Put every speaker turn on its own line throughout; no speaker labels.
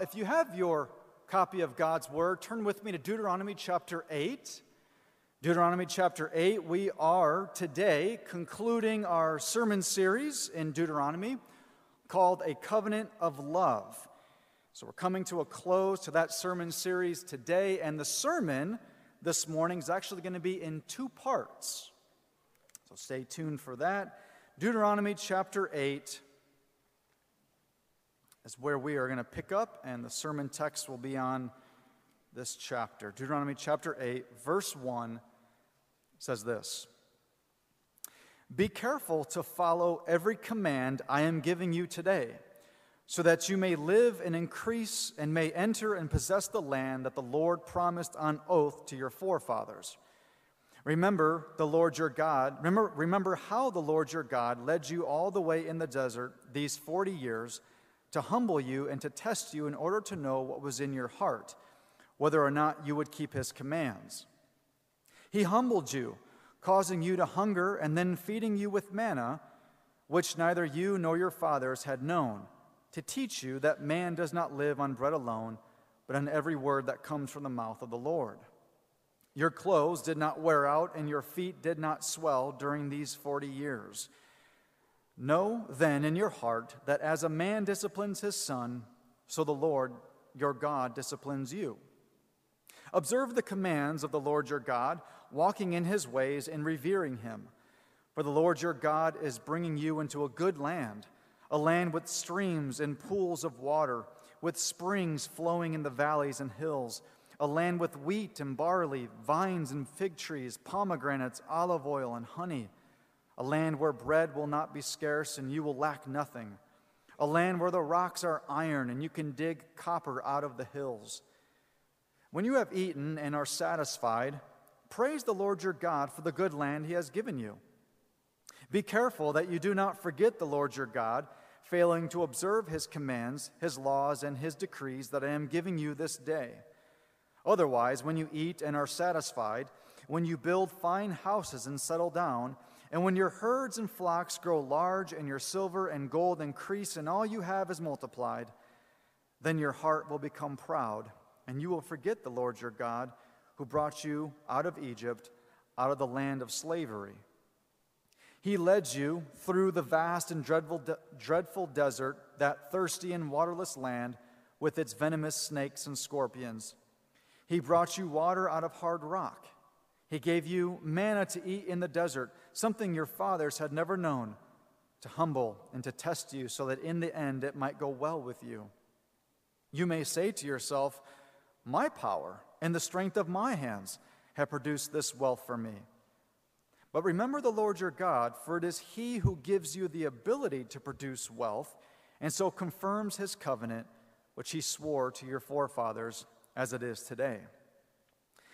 if you have your copy of God's Word, turn with me to Deuteronomy chapter 8. Deuteronomy chapter 8, we are today concluding our sermon series in Deuteronomy called A Covenant of Love. So we're coming to a close to that sermon series today, and the sermon this morning is actually going to be in two parts. So stay tuned for that. Deuteronomy chapter 8 is where we are going to pick up, and the sermon text will be on this chapter. Deuteronomy chapter 8, verse 1 says this Be careful to follow every command I am giving you today, so that you may live and increase and may enter and possess the land that the Lord promised on oath to your forefathers. Remember the Lord your God. Remember, remember how the Lord your God led you all the way in the desert these 40 years to humble you and to test you in order to know what was in your heart, whether or not you would keep his commands. He humbled you, causing you to hunger and then feeding you with manna, which neither you nor your fathers had known, to teach you that man does not live on bread alone, but on every word that comes from the mouth of the Lord. Your clothes did not wear out, and your feet did not swell during these forty years. Know then in your heart that as a man disciplines his son, so the Lord your God disciplines you. Observe the commands of the Lord your God, walking in his ways and revering him. For the Lord your God is bringing you into a good land, a land with streams and pools of water, with springs flowing in the valleys and hills, a land with wheat and barley, vines and fig trees, pomegranates, olive oil, and honey a land where bread will not be scarce and you will lack nothing, a land where the rocks are iron and you can dig copper out of the hills. When you have eaten and are satisfied, praise the Lord your God for the good land he has given you. Be careful that you do not forget the Lord your God, failing to observe his commands, his laws, and his decrees that I am giving you this day. Otherwise, when you eat and are satisfied, when you build fine houses and settle down, and when your herds and flocks grow large, and your silver and gold increase, and all you have is multiplied, then your heart will become proud, and you will forget the Lord your God, who brought you out of Egypt, out of the land of slavery. He led you through the vast and dreadful, de- dreadful desert, that thirsty and waterless land with its venomous snakes and scorpions. He brought you water out of hard rock. He gave you manna to eat in the desert something your fathers had never known, to humble and to test you so that in the end it might go well with you. You may say to yourself, My power and the strength of my hands have produced this wealth for me. But remember the Lord your God, for it is He who gives you the ability to produce wealth, and so confirms His covenant, which He swore to your forefathers as it is today.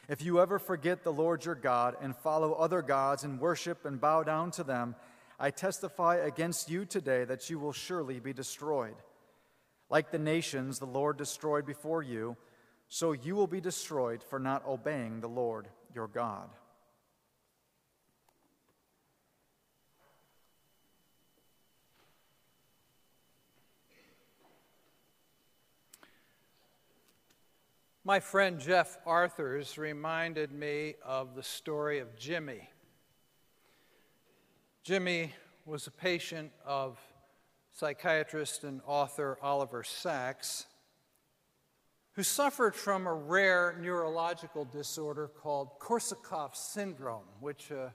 If you ever forget the Lord your God and follow other gods and worship and bow down to them, I testify against you today that you will surely be destroyed. Like the nations the Lord destroyed before you, so you will be destroyed for not obeying the Lord your God.
My friend Jeff Arthurs reminded me of the story of Jimmy. Jimmy was a patient of psychiatrist and author Oliver Sacks, who suffered from a rare neurological disorder called Korsakoff syndrome, which uh,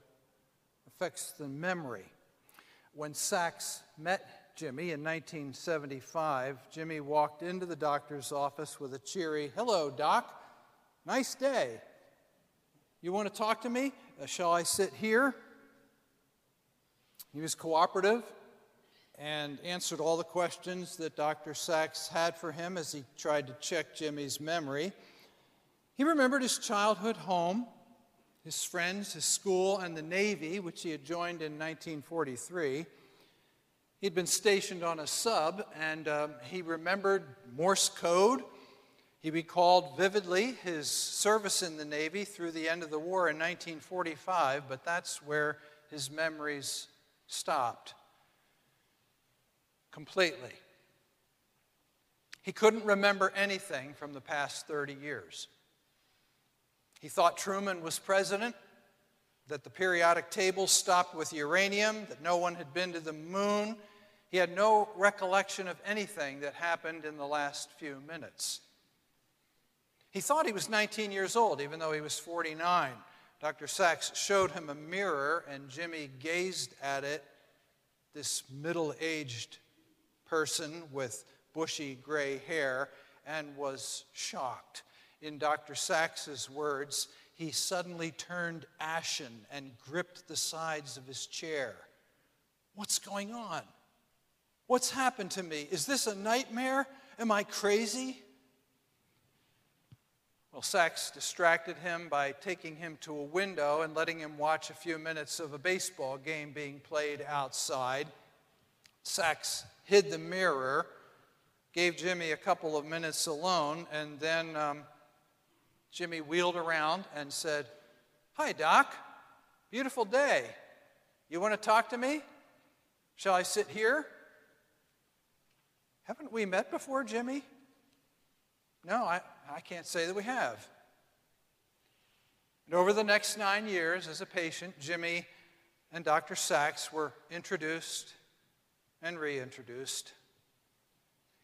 affects the memory. When Sacks met Jimmy in 1975, Jimmy walked into the doctor's office with a cheery, Hello, doc. Nice day. You want to talk to me? Uh, shall I sit here? He was cooperative and answered all the questions that Dr. Sacks had for him as he tried to check Jimmy's memory. He remembered his childhood home, his friends, his school, and the Navy, which he had joined in 1943. He'd been stationed on a sub and um, he remembered Morse code. He recalled vividly his service in the Navy through the end of the war in 1945, but that's where his memories stopped completely. He couldn't remember anything from the past 30 years. He thought Truman was president, that the periodic table stopped with uranium, that no one had been to the moon. He had no recollection of anything that happened in the last few minutes. He thought he was 19 years old, even though he was 49. Dr. Sacks showed him a mirror, and Jimmy gazed at it. This middle aged person with bushy gray hair and was shocked. In Dr. Sacks's words, he suddenly turned ashen and gripped the sides of his chair. What's going on? What's happened to me? Is this a nightmare? Am I crazy? Well, Sacks distracted him by taking him to a window and letting him watch a few minutes of a baseball game being played outside. Sacks hid the mirror, gave Jimmy a couple of minutes alone, and then um, Jimmy wheeled around and said, Hi, Doc. Beautiful day. You want to talk to me? Shall I sit here? Haven't we met before, Jimmy? No, I, I can't say that we have. And over the next nine years, as a patient, Jimmy and Dr. Sacks were introduced and reintroduced.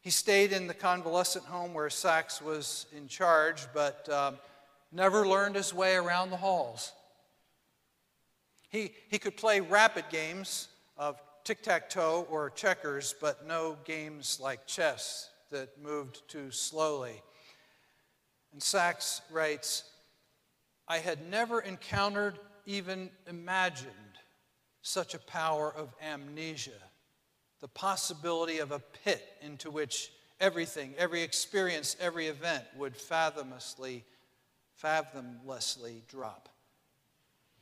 He stayed in the convalescent home where Sacks was in charge, but um, never learned his way around the halls. He, he could play rapid games of tic tac toe or checkers, but no games like chess that moved too slowly. And Sacks writes, I had never encountered, even imagined, such a power of amnesia, the possibility of a pit into which everything, every experience, every event would fathomlessly, fathomlessly drop.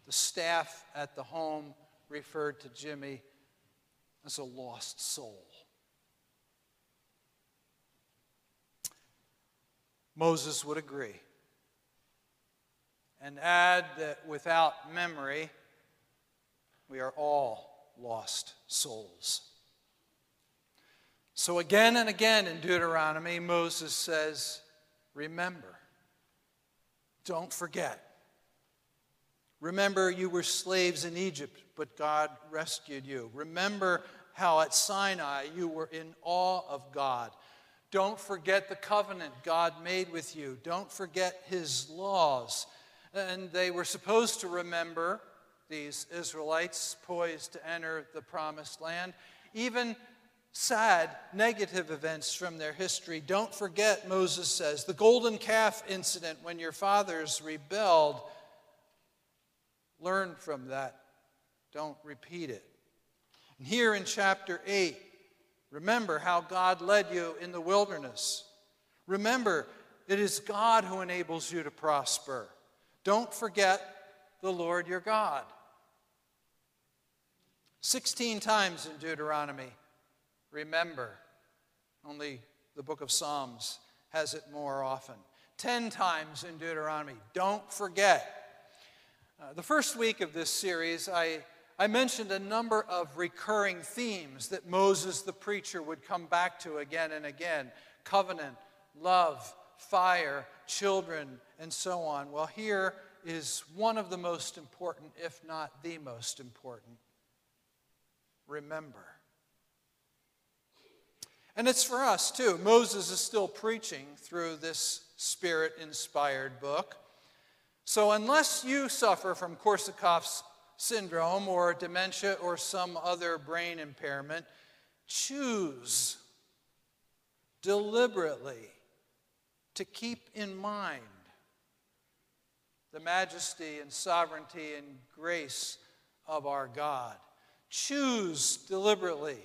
The staff at the home referred to Jimmy as a lost soul. Moses would agree. And add that without memory, we are all lost souls. So, again and again in Deuteronomy, Moses says, Remember, don't forget. Remember, you were slaves in Egypt, but God rescued you. Remember how at Sinai you were in awe of God. Don't forget the covenant God made with you. Don't forget his laws. And they were supposed to remember, these Israelites poised to enter the promised land, even sad, negative events from their history. Don't forget, Moses says, the golden calf incident when your fathers rebelled. Learn from that. Don't repeat it. And here in chapter 8, Remember how God led you in the wilderness. Remember, it is God who enables you to prosper. Don't forget the Lord your God. 16 times in Deuteronomy, remember. Only the book of Psalms has it more often. 10 times in Deuteronomy, don't forget. Uh, the first week of this series, I I mentioned a number of recurring themes that Moses the preacher would come back to again and again covenant, love, fire, children, and so on. Well, here is one of the most important, if not the most important. Remember. And it's for us too. Moses is still preaching through this spirit inspired book. So, unless you suffer from Korsakoff's syndrome or dementia or some other brain impairment, choose deliberately to keep in mind the majesty and sovereignty and grace of our God. Choose deliberately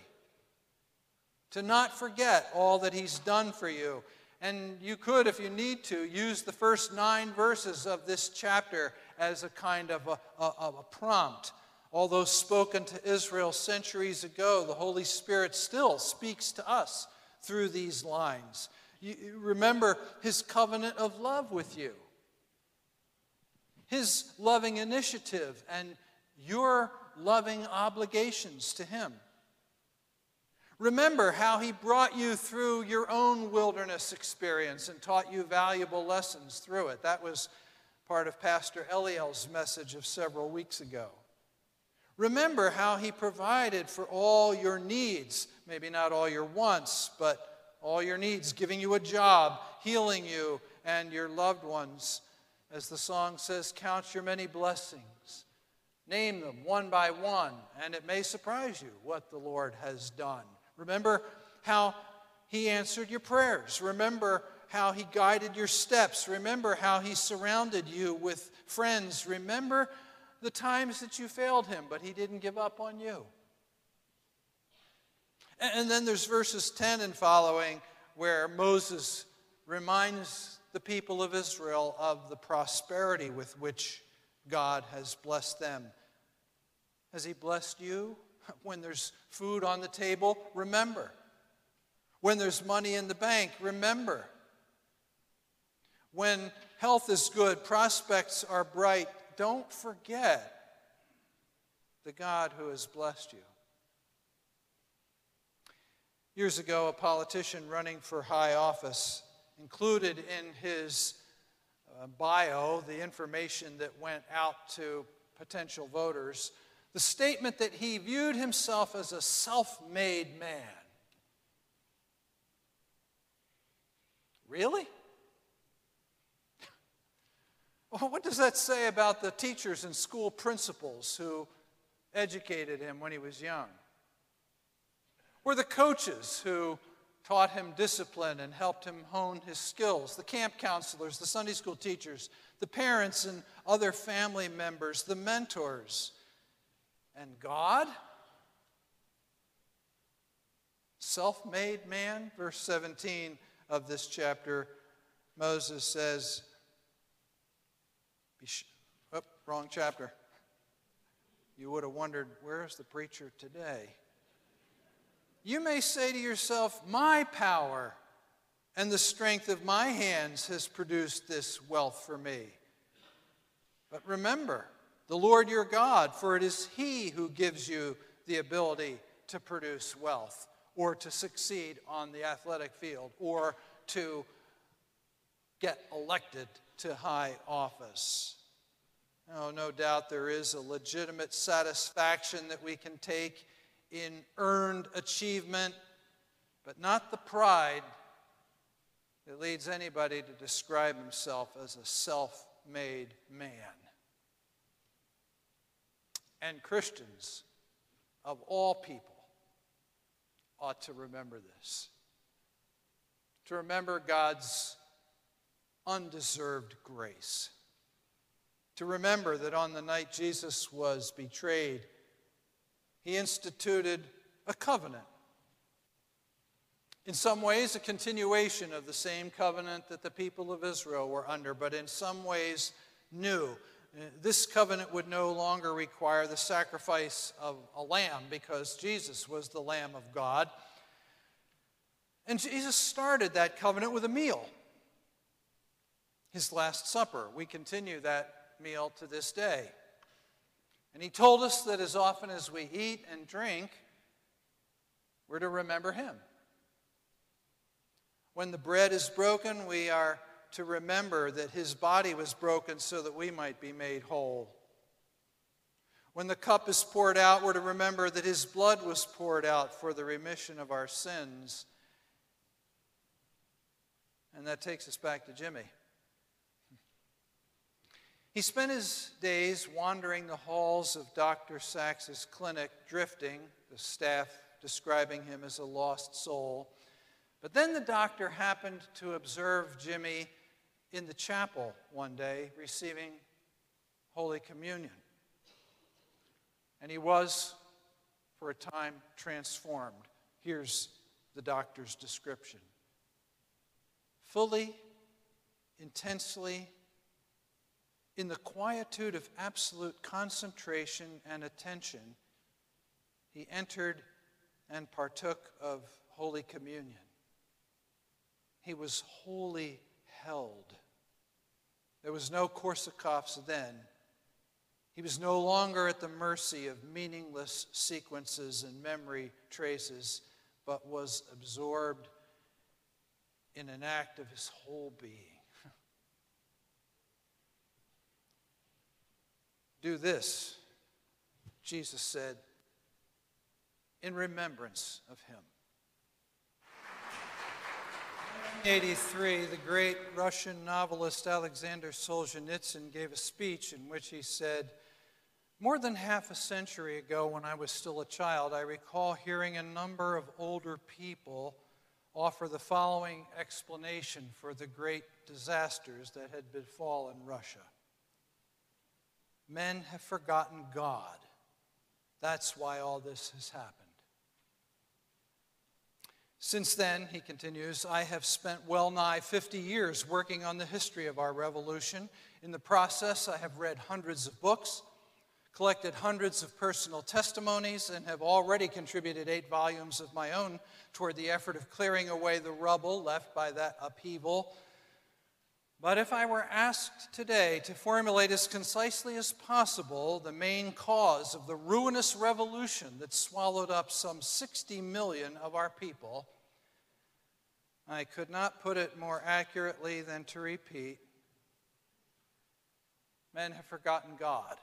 to not forget all that He's done for you. And you could, if you need to, use the first nine verses of this chapter as a kind of a, a, a prompt. Although spoken to Israel centuries ago, the Holy Spirit still speaks to us through these lines. You remember his covenant of love with you, his loving initiative, and your loving obligations to him. Remember how he brought you through your own wilderness experience and taught you valuable lessons through it. That was part of Pastor Eliel's message of several weeks ago. Remember how he provided for all your needs, maybe not all your wants, but all your needs, giving you a job, healing you and your loved ones. As the song says, count your many blessings. Name them one by one, and it may surprise you what the Lord has done. Remember how he answered your prayers. Remember how he guided your steps. Remember how he surrounded you with friends. Remember the times that you failed him, but he didn't give up on you. And then there's verses 10 and following where Moses reminds the people of Israel of the prosperity with which God has blessed them. Has he blessed you? When there's food on the table, remember. When there's money in the bank, remember. When health is good, prospects are bright, don't forget the God who has blessed you. Years ago, a politician running for high office included in his uh, bio the information that went out to potential voters the statement that he viewed himself as a self made man. Really? Well, what does that say about the teachers and school principals who educated him when he was young? Were the coaches who taught him discipline and helped him hone his skills? The camp counselors, the Sunday school teachers, the parents and other family members, the mentors. And God? Self made man, verse 17 of this chapter, Moses says, Sh- oh, wrong chapter. You would have wondered, where's the preacher today? You may say to yourself, My power and the strength of my hands has produced this wealth for me. But remember, the Lord your God, for it is He who gives you the ability to produce wealth or to succeed on the athletic field or to get elected to high office. Oh, no doubt there is a legitimate satisfaction that we can take in earned achievement, but not the pride that leads anybody to describe himself as a self made man. And Christians of all people ought to remember this. To remember God's undeserved grace. To remember that on the night Jesus was betrayed, he instituted a covenant. In some ways, a continuation of the same covenant that the people of Israel were under, but in some ways, new. This covenant would no longer require the sacrifice of a lamb because Jesus was the Lamb of God. And Jesus started that covenant with a meal his Last Supper. We continue that meal to this day. And he told us that as often as we eat and drink, we're to remember him. When the bread is broken, we are to remember that his body was broken so that we might be made whole. When the cup is poured out, we're to remember that his blood was poured out for the remission of our sins. And that takes us back to Jimmy. He spent his days wandering the halls of Dr. Sacks's clinic, drifting, the staff describing him as a lost soul. But then the doctor happened to observe Jimmy in the chapel one day receiving Holy Communion. And he was, for a time, transformed. Here's the doctor's description fully, intensely, in the quietude of absolute concentration and attention, he entered and partook of Holy Communion. He was wholly held. There was no Korsakoffs then. He was no longer at the mercy of meaningless sequences and memory traces, but was absorbed in an act of his whole being. Do this, Jesus said, in remembrance of him. 1983, the great Russian novelist Alexander Solzhenitsyn gave a speech in which he said, More than half a century ago, when I was still a child, I recall hearing a number of older people offer the following explanation for the great disasters that had befallen Russia. Men have forgotten God. That's why all this has happened. Since then, he continues, I have spent well nigh 50 years working on the history of our revolution. In the process, I have read hundreds of books, collected hundreds of personal testimonies, and have already contributed eight volumes of my own toward the effort of clearing away the rubble left by that upheaval. But if I were asked today to formulate as concisely as possible the main cause of the ruinous revolution that swallowed up some 60 million of our people, I could not put it more accurately than to repeat men have forgotten God.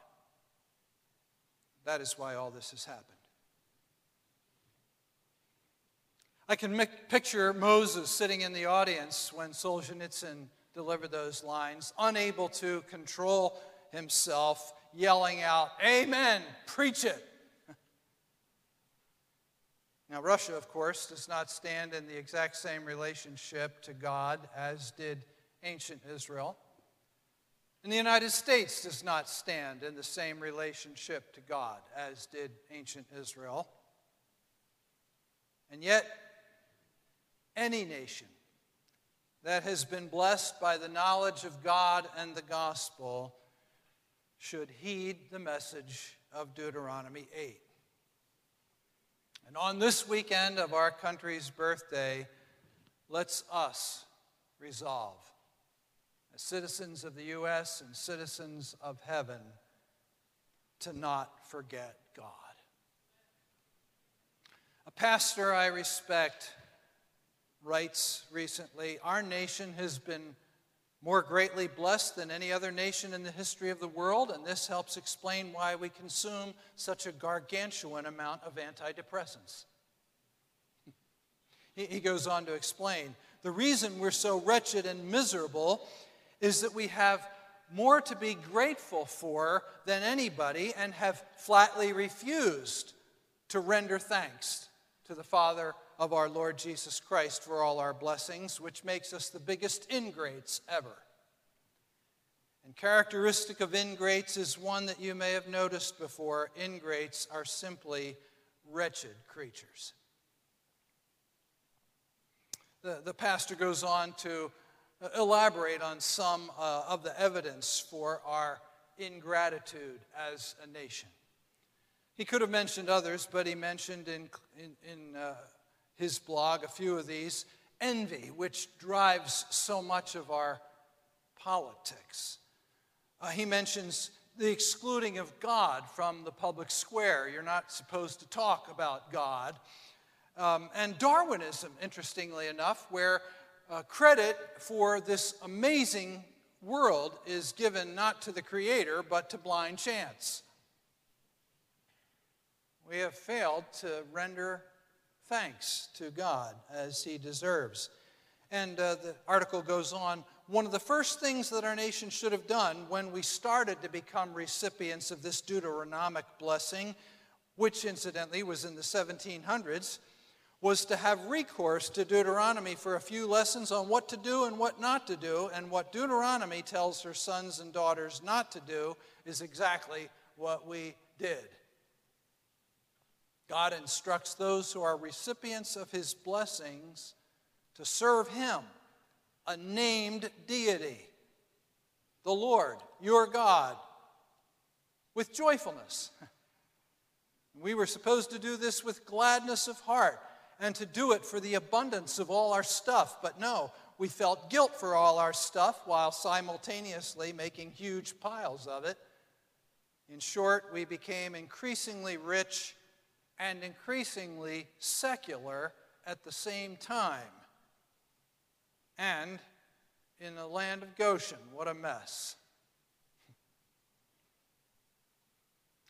That is why all this has happened. I can picture Moses sitting in the audience when Solzhenitsyn delivered those lines, unable to control himself, yelling out, Amen, preach it. Now, Russia, of course, does not stand in the exact same relationship to God as did ancient Israel. And the United States does not stand in the same relationship to God as did ancient Israel. And yet, any nation that has been blessed by the knowledge of God and the gospel should heed the message of Deuteronomy 8. And on this weekend of our country's birthday, let's us resolve, as citizens of the U.S. and citizens of heaven, to not forget God. A pastor I respect writes recently Our nation has been more greatly blessed than any other nation in the history of the world, and this helps explain why we consume such a gargantuan amount of antidepressants. He goes on to explain the reason we're so wretched and miserable is that we have more to be grateful for than anybody and have flatly refused to render thanks to the Father of our Lord Jesus Christ for all our blessings, which makes us the biggest ingrates ever. And characteristic of ingrates is one that you may have noticed before. Ingrates are simply wretched creatures. The, the pastor goes on to elaborate on some uh, of the evidence for our ingratitude as a nation. He could have mentioned others, but he mentioned in, in, in uh, his blog, a few of these. Envy, which drives so much of our politics. Uh, he mentions the excluding of God from the public square. You're not supposed to talk about God. Um, and Darwinism, interestingly enough, where uh, credit for this amazing world is given not to the Creator, but to blind chance. We have failed to render thanks to God as he deserves. And uh, the article goes on one of the first things that our nation should have done when we started to become recipients of this Deuteronomic blessing, which incidentally was in the 1700s, was to have recourse to Deuteronomy for a few lessons on what to do and what not to do. And what Deuteronomy tells her sons and daughters not to do is exactly what we did. God instructs those who are recipients of his blessings to serve him, a named deity, the Lord, your God, with joyfulness. We were supposed to do this with gladness of heart and to do it for the abundance of all our stuff. But no, we felt guilt for all our stuff while simultaneously making huge piles of it. In short, we became increasingly rich and increasingly secular at the same time. And in the land of Goshen, what a mess.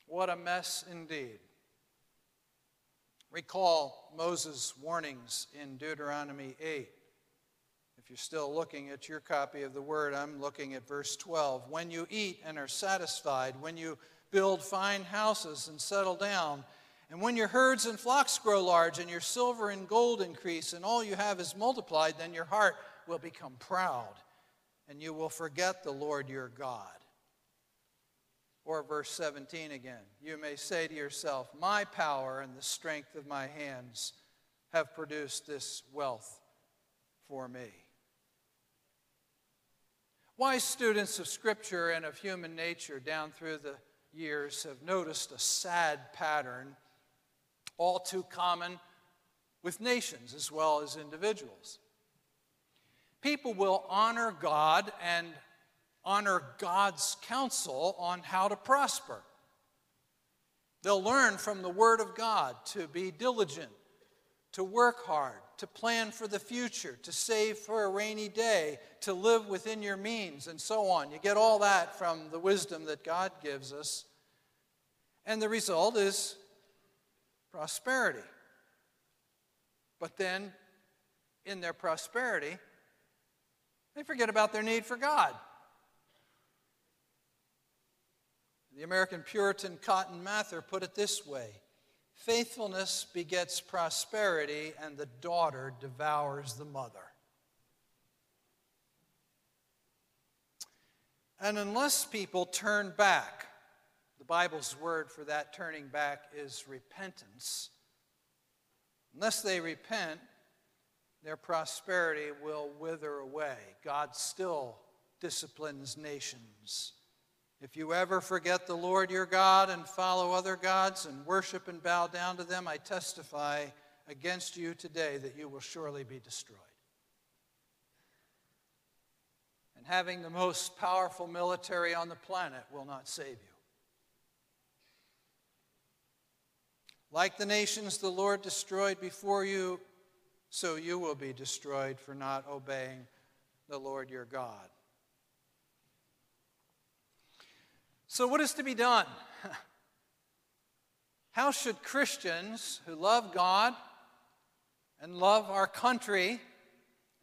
What a mess indeed. Recall Moses' warnings in Deuteronomy 8. If you're still looking at your copy of the word, I'm looking at verse 12. When you eat and are satisfied, when you build fine houses and settle down, and when your herds and flocks grow large, and your silver and gold increase, and all you have is multiplied, then your heart will become proud, and you will forget the Lord your God. Or verse 17 again. You may say to yourself, My power and the strength of my hands have produced this wealth for me. Wise students of Scripture and of human nature down through the years have noticed a sad pattern, all too common with nations as well as individuals. People will honor God and honor God's counsel on how to prosper. They'll learn from the Word of God to be diligent, to work hard, to plan for the future, to save for a rainy day, to live within your means, and so on. You get all that from the wisdom that God gives us. And the result is prosperity. But then, in their prosperity, they forget about their need for God. The American Puritan Cotton Mather put it this way Faithfulness begets prosperity, and the daughter devours the mother. And unless people turn back, Bible's word for that turning back is repentance. Unless they repent, their prosperity will wither away. God still disciplines nations. If you ever forget the Lord your God and follow other gods and worship and bow down to them, I testify against you today that you will surely be destroyed. And having the most powerful military on the planet will not save you. Like the nations the Lord destroyed before you, so you will be destroyed for not obeying the Lord your God. So, what is to be done? How should Christians who love God and love our country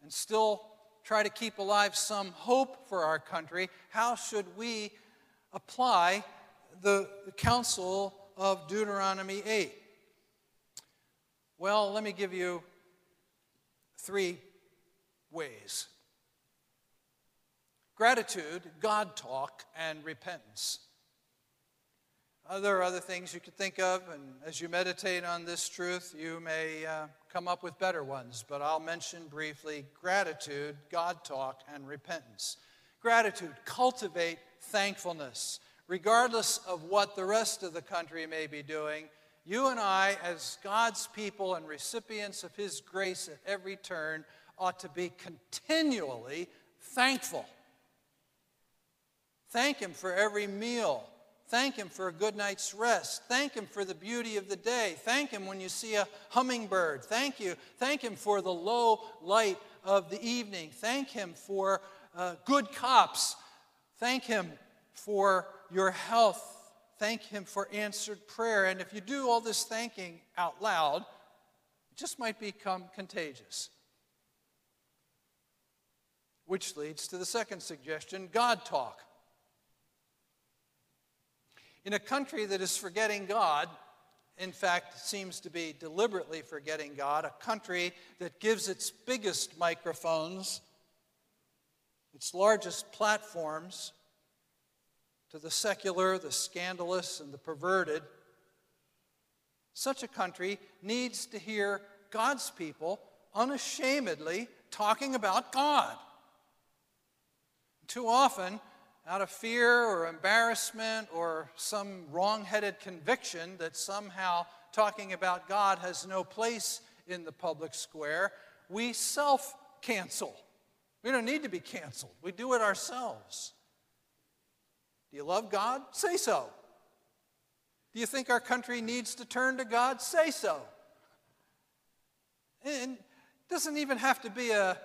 and still try to keep alive some hope for our country, how should we apply the counsel of Deuteronomy 8? Well, let me give you three ways gratitude, God talk, and repentance. Uh, there are other things you could think of, and as you meditate on this truth, you may uh, come up with better ones, but I'll mention briefly gratitude, God talk, and repentance. Gratitude, cultivate thankfulness. Regardless of what the rest of the country may be doing, you and I, as God's people and recipients of His grace at every turn, ought to be continually thankful. Thank Him for every meal. Thank Him for a good night's rest. Thank Him for the beauty of the day. Thank Him when you see a hummingbird. Thank you. Thank Him for the low light of the evening. Thank Him for uh, good cops. Thank Him for your health thank Him for answered prayer. And if you do all this thanking out loud, it just might become contagious. Which leads to the second suggestion God talk. In a country that is forgetting God, in fact, seems to be deliberately forgetting God, a country that gives its biggest microphones, its largest platforms, to the secular, the scandalous, and the perverted, such a country needs to hear God's people unashamedly talking about God. Too often, out of fear or embarrassment or some wrong headed conviction that somehow talking about God has no place in the public square, we self cancel. We don't need to be canceled, we do it ourselves. Do you love God? Say so. Do you think our country needs to turn to God? Say so. And it doesn't even have to be a,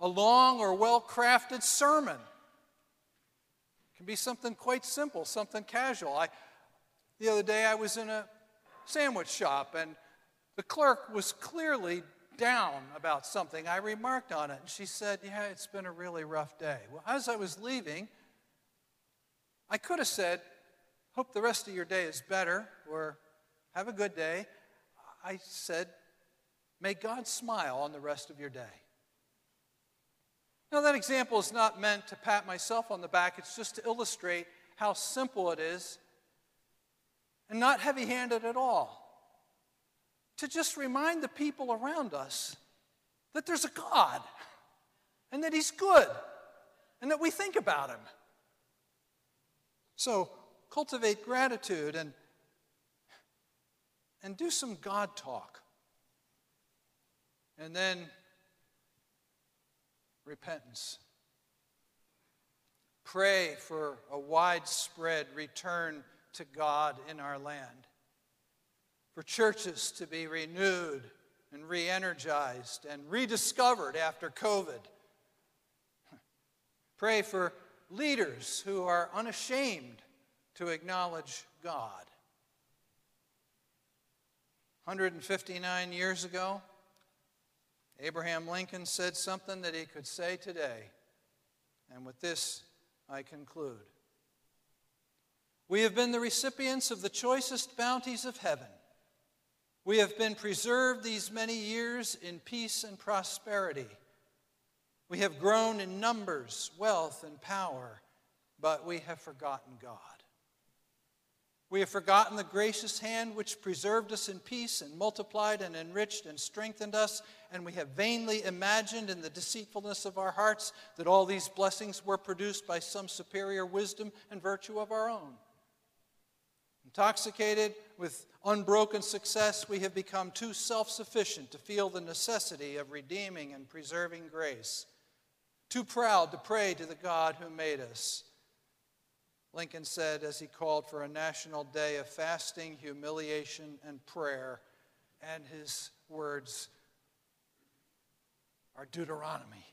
a long or well crafted sermon. It can be something quite simple, something casual. I, the other day, I was in a sandwich shop, and the clerk was clearly down about something. I remarked on it, and she said, Yeah, it's been a really rough day. Well, as I was leaving, I could have said, Hope the rest of your day is better, or have a good day. I said, May God smile on the rest of your day. Now, that example is not meant to pat myself on the back, it's just to illustrate how simple it is and not heavy handed at all. To just remind the people around us that there's a God and that He's good and that we think about Him. So, cultivate gratitude and, and do some God talk. And then repentance. Pray for a widespread return to God in our land, for churches to be renewed and re energized and rediscovered after COVID. Pray for leaders who are unashamed to acknowledge God. 159 years ago, Abraham Lincoln said something that he could say today. And with this, I conclude. We have been the recipients of the choicest bounties of heaven. We have been preserved these many years in peace and prosperity. We have grown in numbers, wealth, and power, but we have forgotten God. We have forgotten the gracious hand which preserved us in peace and multiplied and enriched and strengthened us, and we have vainly imagined in the deceitfulness of our hearts that all these blessings were produced by some superior wisdom and virtue of our own. Intoxicated with unbroken success, we have become too self sufficient to feel the necessity of redeeming and preserving grace, too proud to pray to the God who made us Lincoln said as he called for a national day of fasting, humiliation, and prayer. And his words are Deuteronomy